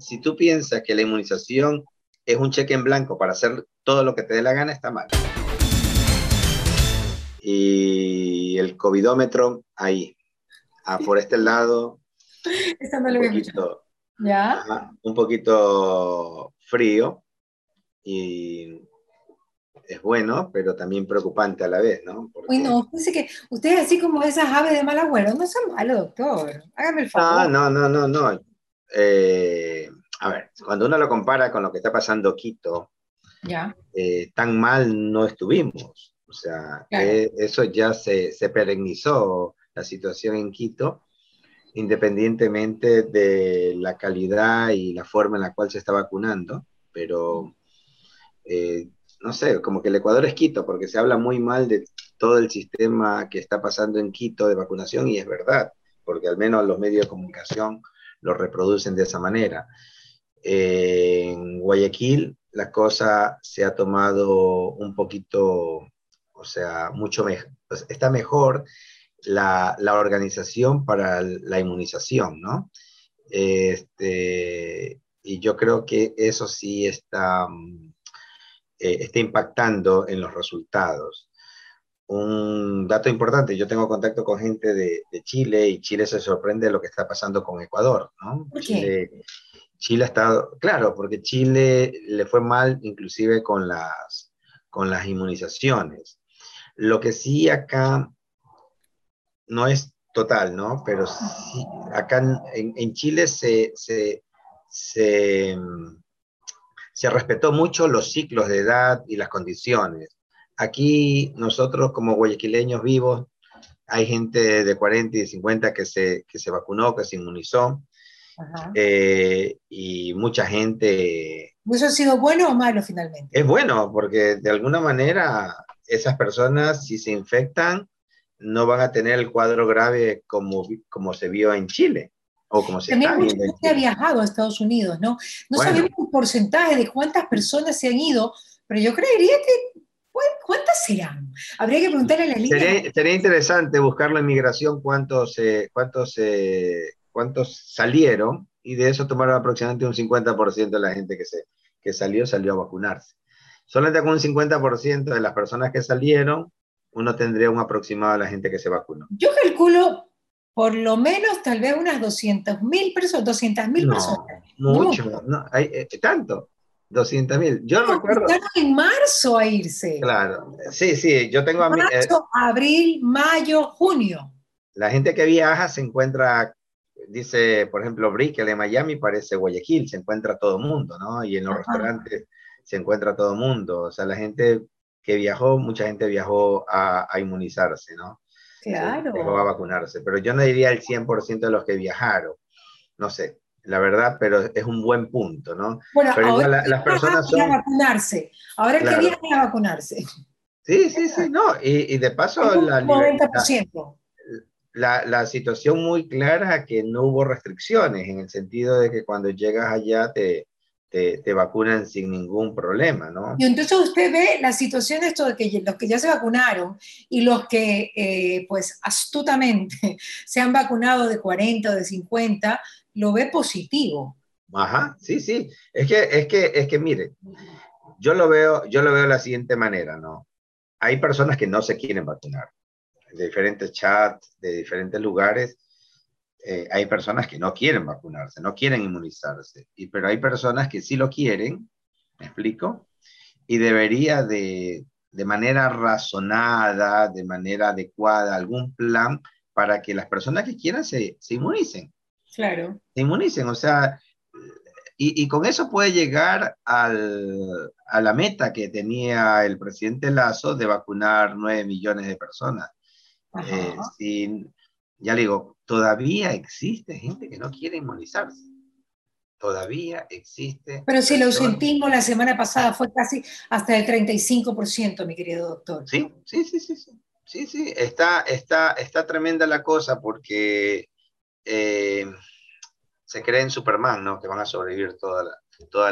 Si tú piensas que la inmunización es un cheque en blanco para hacer todo lo que te dé la gana, está mal. Y el covidómetro ahí, ah, por este lado, un, poquito, ¿Ya? un poquito frío y es bueno, pero también preocupante a la vez, ¿no? Uy, no, fíjese que ustedes así como esas aves de mal agüero, no son malos, doctor. Hágame el favor. No, no, no, no, no. Eh, a ver, cuando uno lo compara con lo que está pasando Quito, ya. Eh, tan mal no estuvimos. O sea, eh, eso ya se, se perennizó la situación en Quito, independientemente de la calidad y la forma en la cual se está vacunando, pero no sé, como que el Ecuador es Quito, porque se habla muy mal de todo el sistema que está pasando en Quito de vacunación y es verdad, porque al menos los medios de comunicación lo reproducen de esa manera. en Guayaquil la cosa se ha tomado un poquito, o sea, mucho mejor, pues, está mejor la, la, organización para la inmunización, ¿no? Este, y yo creo que eso sí está mm, eh, está impactando en los resultados. Un dato importante, yo tengo contacto con gente de, Chile y Chile se sorprende de lo que está pasando con Ecuador, ¿no? Chile, Chile ha estado, claro, porque Chile le fue mal inclusive con las, con las inmunizaciones. Lo que sí acá no es total, ¿no? Pero sí, acá en, en Chile se, se, se, se respetó mucho los ciclos de edad y las condiciones. Aquí nosotros como guayaquileños vivos, hay gente de 40 y de 50 que se, que se vacunó, que se inmunizó, eh, y mucha gente... ¿Eso ha sido bueno o malo finalmente? Es bueno, porque de alguna manera esas personas, si se infectan, no van a tener el cuadro grave como, como se vio en Chile. También mucha gente ha viajado a Estados Unidos, ¿no? No sabemos el porcentaje de cuántas personas se han ido, pero yo creería que ¿Cuántas serán? Habría que preguntarle a la línea. Sería, interesante buscar la inmigración cuántos, cuántos, cuántos salieron y de eso tomaron aproximadamente un 50% de la gente que, se, que salió, salió a vacunarse. Solamente con un 50% de las personas que salieron, uno tendría un aproximado de la gente que se vacunó. Yo calculo por lo menos tal vez unas 200 mil personas, 200 mil personas. Mucho, no, hay, eh, tanto, 200 mil. Yo no, recuerdo. en marzo a irse. Claro, sí, sí, yo tengo a mí. Marzo, abril, mayo, junio. La gente que viaja se encuentra, dice, por ejemplo, Brickell de Miami parece Guayaquil, se encuentra todo el mundo, ¿no? Y en los restaurantes se encuentra todo el mundo. O sea, la gente que viajó, mucha gente viajó a, a inmunizarse, ¿no? Claro. va a vacunarse, pero yo no diría el 100% de los que viajaron, no sé, la verdad, pero es un buen punto, ¿no? Bueno, ahora las personas son... a vacunarse, ahora el que viene a vacunarse. Sí, sí, sí, no, y, de paso la, 90%. La, la, situación muy clara que no hubo restricciones, en el sentido de que cuando llegas allá te, te, vacunan sin ningún problema, ¿no? Y entonces usted ve la situación esto de que los que ya se vacunaron y los que, eh, pues, astutamente se han vacunado de 40 o de 50, lo ve positivo. Ajá, sí, sí. Es que, es que, es que, mire, yo lo veo, yo lo veo de la siguiente manera, ¿no? Hay personas que no se quieren vacunar, de diferentes chats, de diferentes lugares, eh, hay personas que no quieren vacunarse, no quieren inmunizarse, y, pero hay personas que sí lo quieren, ¿me explico? Y debería de, de manera razonada, de manera adecuada, algún plan para que las personas que quieran se, se inmunicen. Claro. Se inmunicen, o sea, y, y, con eso puede llegar al, a la meta que tenía el presidente Lazo de vacunar 9 millones de personas. Eh, sin, ya le digo, todavía existe gente que no quiere inmunizarse. Todavía existe. Pero si el ausentismo la semana pasada fue casi hasta el 35%, mi querido doctor. Sí, sí, sí, sí. Sí, sí, Está, está, está tremenda la cosa porque eh, se cree en Superman, ¿no? Que van a sobrevivir todas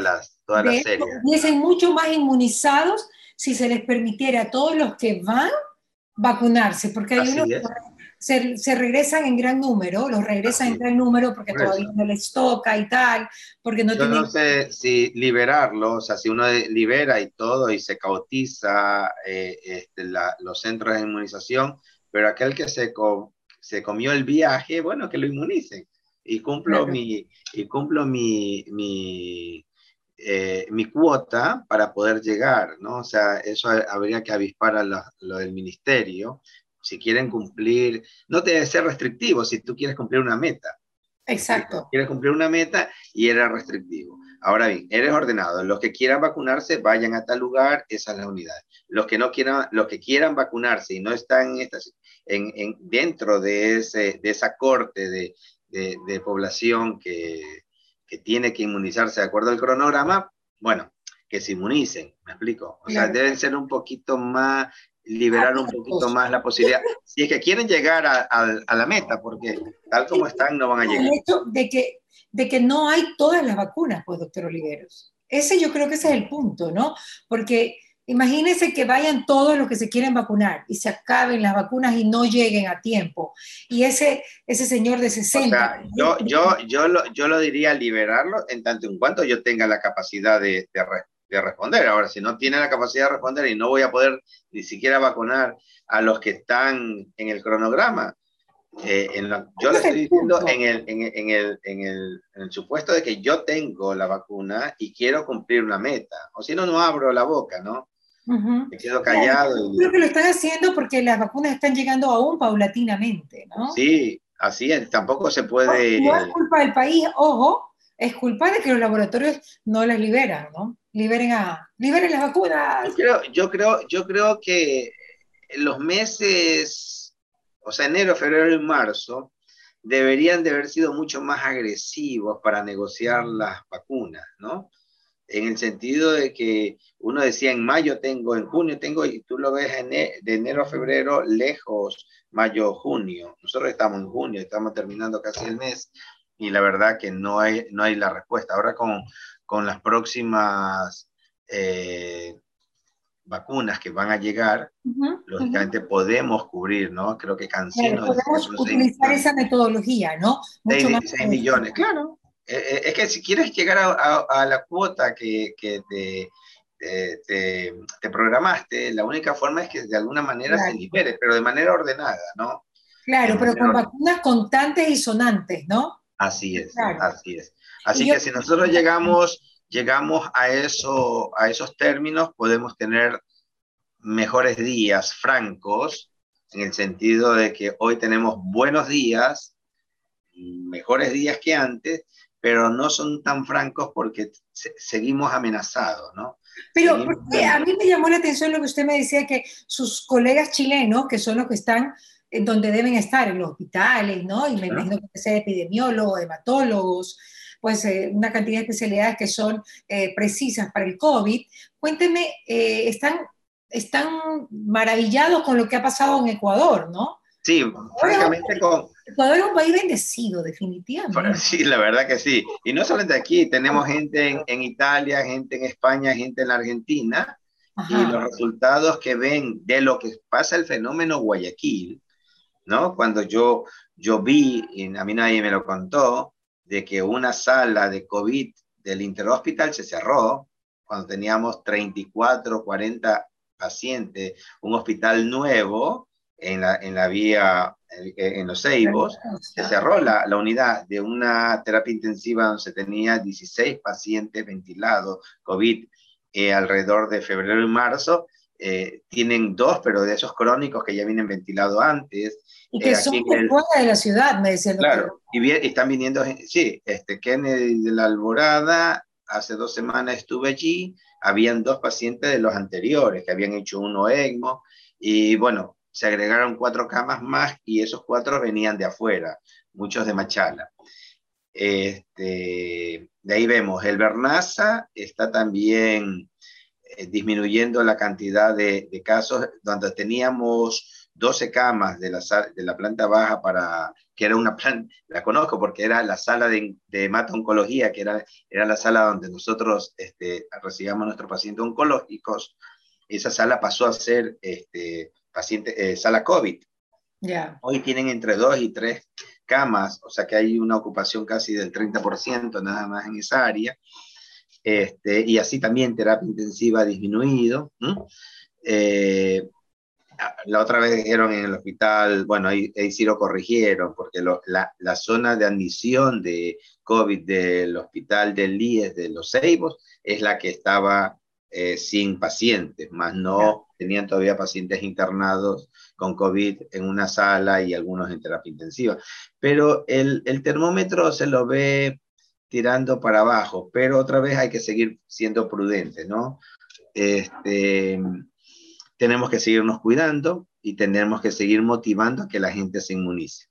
las, todas las series. Hubiesen mucho más inmunizados si se les permitiera a todos los que van vacunarse, porque hay unos se, se, regresan en gran número, los regresan en gran número porque todavía no les toca y tal, porque no Yo no sé si liberarlo, o sea, si uno libera y todo y se cautiza eh, este, la, los centros de inmunización, pero aquel que se, se comió el viaje, bueno, que lo inmunicen y cumplo mi, y cumplo mi, mi, eh, mi, cuota para poder llegar, ¿no? O sea, eso habría que avispar a lo, del ministerio. Si quieren cumplir, no debe ser restrictivo si tú quieres cumplir una meta. Exacto. quieres cumplir una meta y era restrictivo. Ahora bien, eres ordenado. Los que quieran vacunarse, vayan a tal lugar, esa es la unidad. Los que no quieran, los que quieran vacunarse y no están en en, en, dentro de, ese, de esa corte de, de, población que, que, tiene que inmunizarse de acuerdo al cronograma, bueno, que se inmunicen, me explico. O sea, deben ser un poquito más, liberar un poquito más la posibilidad, si es que quieren llegar a, a, la meta, porque tal como están no van a llegar. El hecho de que, de que no hay todas las vacunas, pues, doctor Oliveros. Ese yo creo que ese es el punto, ¿no? Porque Imagínense que vayan todos los que se quieren vacunar y se acaben las vacunas y no lleguen a tiempo. Y ese, ese señor de 60... yo, yo, yo, lo, yo lo diría liberarlo en tanto en cuanto yo tenga la capacidad de, de, responder. Ahora, si no tiene la capacidad de responder y no voy a poder ni siquiera vacunar a los que están en el cronograma, eh, en yo le estoy diciendo en el, en, el, en, el, en, el, supuesto de que yo tengo la vacuna y quiero cumplir una meta, o si no, no abro la boca, ¿no? Me quedo callado. Creo que lo están haciendo porque las vacunas están llegando aún paulatinamente, ¿no? Sí, así es, tampoco se puede... No, es culpa del país, ojo, es culpa de que los laboratorios no las liberan, ¿no? Liberen, a, liberen las vacunas. Yo creo, yo creo, yo creo que los meses, o sea, enero, febrero y marzo, deberían de haber sido mucho más agresivos para negociar las vacunas, ¿no? En el sentido de que uno decía en mayo tengo, en junio tengo, y tú lo ves de enero a febrero lejos, mayo, junio. Nosotros estamos en junio, estamos terminando casi el mes y la verdad que no hay, no hay la respuesta. Ahora con, con las próximas eh, vacunas que van a llegar, lógicamente podemos cubrir, ¿no? Creo que Cancino... podemos utilizar esa metodología, ¿no? 6 millones, claro. Eh, eh, es que si quieres llegar a, la cuota que, te, te, programaste, la única forma es que de alguna manera se libere, pero de manera ordenada, ¿no? Claro, pero con vacunas constantes y sonantes, ¿no? Así es, así es. Así que si nosotros llegamos, llegamos a, eso, a esos términos, podemos tener mejores días francos, en el sentido de que hoy tenemos buenos días, mejores días que antes, pero no son tan francos porque seguimos amenazados, ¿no? Pero a mí me llamó la atención lo que usted me decía, que sus colegas chilenos, que son los que están en donde deben estar, en los hospitales, ¿no? Y me imagino que sean epidemiólogos, hematólogos, pues eh, una cantidad de especialidades que son eh, precisas para el COVID. Cuénteme, eh, están, están maravillados con lo que ha pasado en Ecuador, ¿no? Sí, francamente con... Ecuador es un país bendecido, definitivamente. Sí, la verdad que sí. Y no solamente aquí, tenemos gente en, Italia, gente en España, gente en la Argentina, y los resultados que ven de lo que pasa el fenómeno Guayaquil, ¿no? Cuando yo, yo vi, y a mí nadie me lo contó, de que una sala de COVID del Interhospital se cerró cuando teníamos 34, 40 pacientes, un hospital nuevo, en la, en la vía, en, los Ceibos, se cerró la, la, unidad de una terapia intensiva donde se tenía 16 pacientes ventilados COVID eh, alrededor de febrero y marzo. Eh, tienen dos, pero de esos crónicos que ya vienen ventilados antes. Y que eh, son el, fuera de la ciudad, me decían. Claro, y, y, están viniendo, sí, este, Kennedy de la Alborada, hace dos semanas estuve allí, habían dos pacientes de los anteriores que habían hecho uno ECMO, y bueno, se agregaron cuatro camas más y esos cuatro venían de afuera, muchos de Machala. Este, de ahí vemos, el Bernaza está también eh, disminuyendo la cantidad de, casos, donde teníamos 12 camas de la, de la planta baja para, que era una planta, la conozco porque era la sala de, de oncología, que era, era la sala donde nosotros este, recibíamos a nuestros pacientes oncológicos, esa sala pasó a ser este, paciente, eh, sala COVID. Hoy tienen entre dos y tres camas, o sea que hay una ocupación casi del 30% nada más en esa área. Este, y así también terapia intensiva ha disminuido. Eh, la otra vez dijeron en el hospital, bueno, ahí, sí lo corrigieron, porque la, la, zona de admisión de COVID del hospital del IES de los Ceibos es la que estaba eh, sin pacientes, más no tenían todavía pacientes internados con COVID en una sala y algunos en terapia intensiva. Pero el, termómetro se lo ve tirando para abajo, pero otra vez hay que seguir siendo prudentes, ¿no? Este, tenemos que seguirnos cuidando y tenemos que seguir motivando a que la gente se inmunice.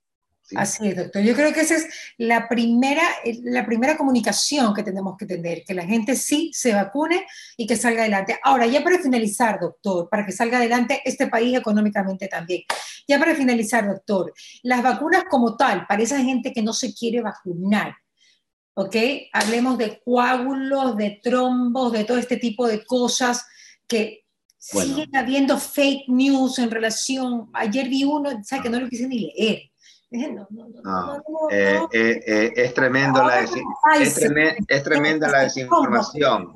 Así es, doctor. Yo creo que esa es la primera, la primera comunicación que tenemos que tener, que la gente sí se vacune y que salga adelante. Ahora, ya para finalizar, doctor, para que salga adelante este país económicamente también. Ya para finalizar, doctor, las vacunas como tal, para esa gente que no se quiere vacunar, ¿ok? Hablemos de coágulos, de trombos, de todo este tipo de cosas que Siguen habiendo fake news en relación. Ayer vi uno, ¿sabes que no lo quise ni leer? Es tremendo la es, tremenda la desinformación.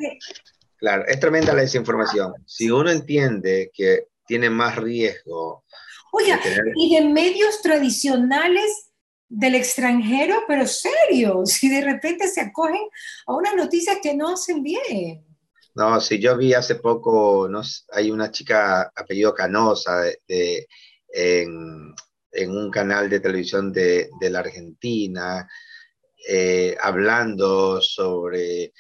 Claro, es tremenda la desinformación. Si uno entiende que tiene más riesgo. Oiga, y de medios tradicionales del extranjero, pero serio, si de repente se acogen a unas noticias que no hacen bien. No, si yo vi hace poco, no, hay una chica apellido Canosa de, en, un canal de televisión de, la Argentina, eh, hablando sobre eh,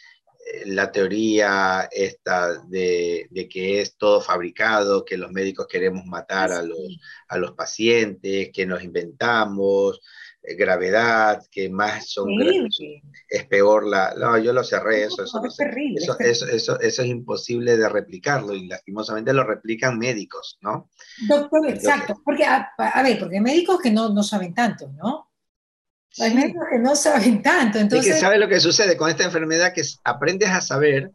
la teoría esta de, que es todo fabricado, que los médicos queremos matar a los, a los pacientes, que nos inventamos, gravedad, que más son es peor la... No, yo lo cerré, eso, eso, eso, eso, eso, es imposible de replicarlo y lastimosamente lo replican médicos, ¿no? Doctor, exacto, porque, a, ver, porque hay médicos que no, no saben tanto, ¿no? Hay médicos que no saben tanto, entonces... Y que sabe lo que sucede con esta enfermedad, que aprendes a saber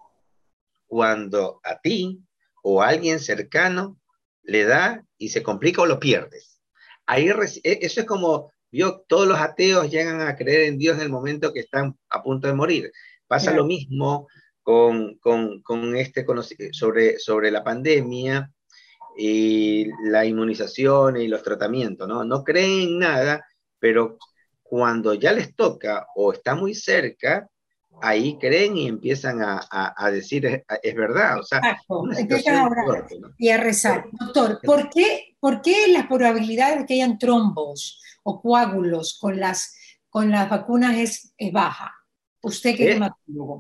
cuando a ti o a alguien cercano le da y se complica o lo pierdes. Ahí e, eso es como todos los ateos llegan a creer en Dios en el momento que están a punto de morir. Pasa lo mismo con, con, con este sobre, sobre la pandemia y la inmunización y los tratamientos, ¿no? No creen en nada, pero cuando ya les toca o está muy cerca, ahí creen y empiezan a, a, decir es, verdad. O sea, y a rezar. Doctor, ¿por qué, ¿por qué la probabilidad de que hayan trombos o coágulos con las, con las vacunas es, baja? Usted que es,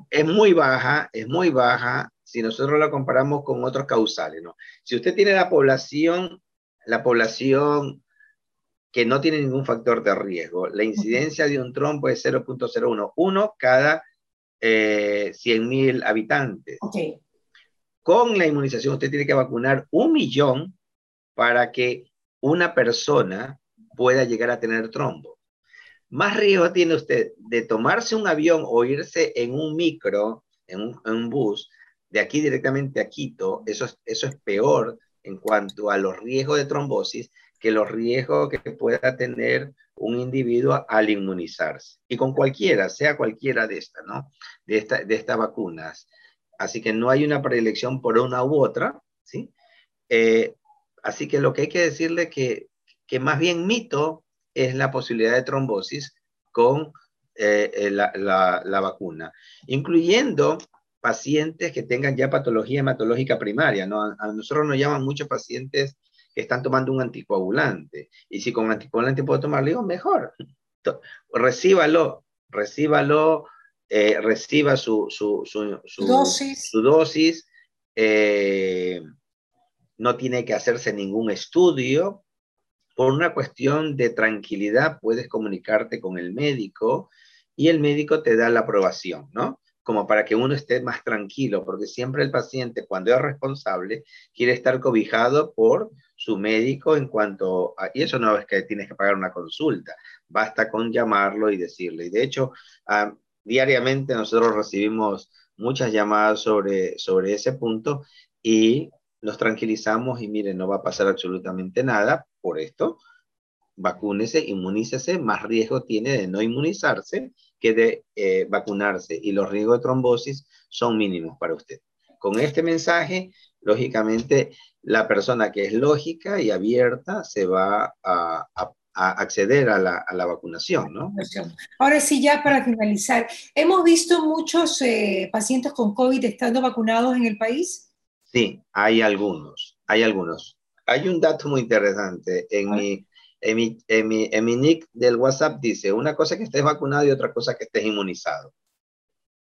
es muy baja, es muy baja si nosotros la comparamos con otros causales, ¿no? Si usted tiene la población, la población que no tiene ningún factor de riesgo, la incidencia de un trombo es 0.01, uno cada eh, 100.000 habitantes. Con la inmunización usted tiene que vacunar un millón para que una persona pueda llegar a tener trombo. Más riesgo tiene usted de tomarse un avión o irse en un micro, en un, bus, de aquí directamente a Quito. Eso es, eso es peor en cuanto a los riesgos de trombosis que los riesgos que pueda tener un individuo al inmunizarse. Y con cualquiera, sea cualquiera de estas, ¿no? De, esta, de estas vacunas. Así que no hay una predilección por una u otra, ¿sí? Eh, así que lo que hay que decirle que, que más bien mito es la posibilidad de trombosis con eh, eh, la, la, vacuna, incluyendo pacientes que tengan ya patología hematológica primaria, ¿no? A nosotros nos llaman muchos pacientes que están tomando un anticoagulante. Y si con anticoagulante puedo tomarlo, digo, mejor. Recíbalo, recíbalo, eh, reciba su, su, su, dosis. Su dosis eh, no tiene que hacerse ningún estudio. Por una cuestión de tranquilidad puedes comunicarte con el médico y el médico te da la aprobación, ¿no? como para que uno esté más tranquilo, porque siempre el paciente, cuando es responsable, quiere estar cobijado por su médico en cuanto a, y eso no es que tienes que pagar una consulta, basta con llamarlo y decirle. Y de hecho, ah, diariamente nosotros recibimos muchas llamadas sobre, sobre ese punto y nos tranquilizamos y miren, no va a pasar absolutamente nada por esto, vacúnese, inmunícese, más riesgo tiene de no inmunizarse que de eh, vacunarse y los riesgos de trombosis son mínimos para usted. Con este mensaje, lógicamente, la persona que es lógica y abierta se va a, acceder a la, vacunación, ¿no? Ahora sí, ya para finalizar, ¿hemos visto muchos eh, pacientes con COVID estando vacunados en el país? Sí, hay algunos, hay algunos. Hay un dato muy interesante. En mi, en mi, en mi, en mi nick del WhatsApp dice, una cosa que estés vacunado y otra cosa que estés inmunizado.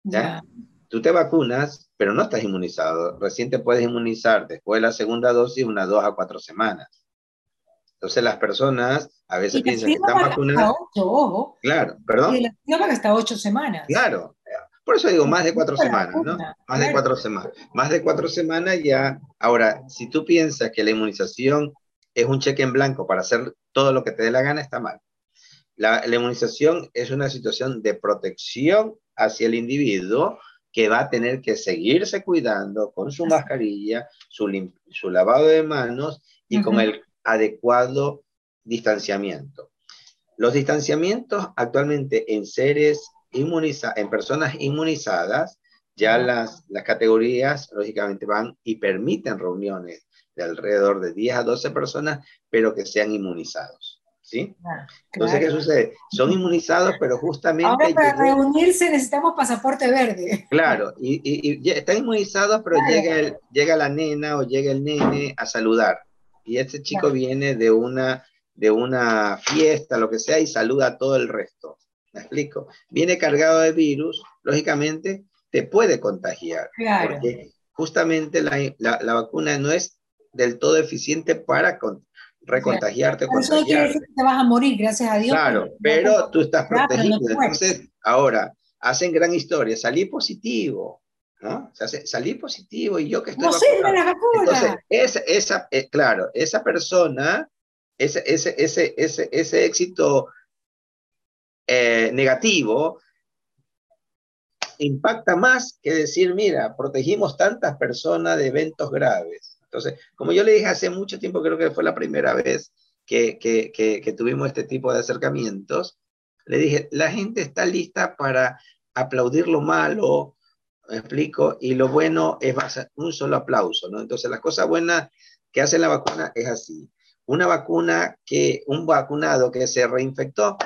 ¿Ya? Tú te vacunas, pero no estás inmunizado. Recién te puedes inmunizar después de la segunda dosis unas dos a cuatro semanas. Entonces las personas a veces piensan que están vacunadas. ojo. Claro, perdón. Y la hasta ocho semanas. Claro, por eso digo más de cuatro semanas, ¿no? Más de cuatro semanas. Más de cuatro semanas ya. Ahora, si tú piensas que la inmunización es un cheque en blanco para hacer todo lo que te dé la gana, está mal. La, inmunización es una situación de protección hacia el individuo que va a tener que seguirse cuidando con su mascarilla, su, su lavado de manos y con el adecuado distanciamiento. Los distanciamientos actualmente en seres inmuniza en personas inmunizadas, ya las, las categorías lógicamente van y permiten reuniones de alrededor de 10 a 12 personas, pero que sean inmunizados. ¿Sí? Ah, Entonces, ¿qué sucede? Son inmunizados, pero justamente... Ahora para reunirse necesitamos pasaporte verde. Claro, y, y, están inmunizados, pero llega, el, llega la nena o llega el nene a saludar. Y este chico viene de una, de una fiesta, lo que sea, y saluda a todo el resto. ¿Me explico? Viene cargado de virus, lógicamente te puede contagiar. Porque justamente la, la, vacuna no es del todo eficiente para recontagiarte. Por eso quiere decir que te vas a morir, gracias a Dios. Claro, pero tú estás protegido. Entonces, ahora, hacen gran historia, salí positivo. ¿no? salí positivo y yo que estoy no sirve la vacuna. Entonces, esa, esa eh, claro, esa persona, ese, ese, ese, ese, ese éxito eh, negativo impacta más que decir, mira, protegimos tantas personas de eventos graves. Entonces, como yo le dije hace mucho tiempo, creo que fue la primera vez que, que, tuvimos este tipo de acercamientos, le dije, la gente está lista para aplaudir lo malo, me explico, y lo bueno es un solo aplauso, ¿no? Entonces, las cosas buenas que hace la vacuna es así. Una vacuna que, un vacunado que se reinfectó,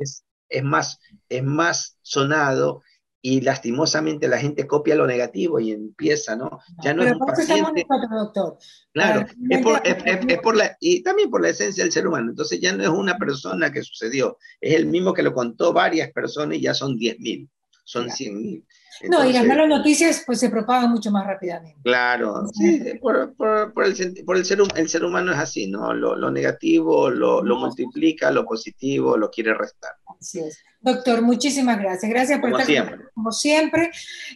es, más, es más sonado y lastimosamente la gente copia lo negativo y empieza, ¿no? Ya no es un paciente. doctor. Claro, es por, es, por, la, y también por la esencia del ser humano. Entonces ya no es una persona que sucedió, es el mismo que lo contó varias personas y ya son 10.000, son 100.000 no, y las malas noticias pues se propagan mucho más rápidamente. Claro, sí, por, por, por, el, por el, ser, el ser humano es así, ¿no? Lo, lo negativo lo, lo, multiplica, lo positivo lo quiere restar. Así es. Doctor, muchísimas gracias. Gracias por como estar siempre. como siempre.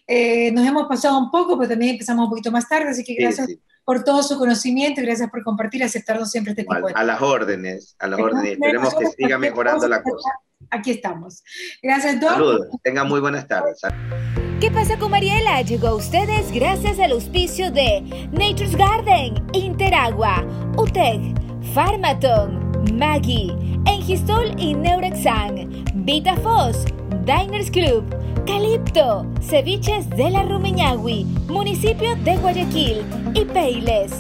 Eh, nos hemos pasado un poco, pero también empezamos un poquito más tarde, así que gracias por todo su conocimiento y gracias por compartir y aceptarnos siempre este tipo de... A las órdenes, a las órdenes. Esperemos que siga mejorando la cosa. Aquí estamos. Gracias, doctor. Saludos. Tengan muy buenas tardes. ¿Qué pasa con Mariela? Llegó a ustedes gracias al auspicio de Nature's Garden, Interagua, UTEC, Pharmaton, Maggie, Engistol y Neurexan, VitaFos, Diners Club, Calipto, Ceviches de la Rumiñahui, Municipio de Guayaquil y Peiles.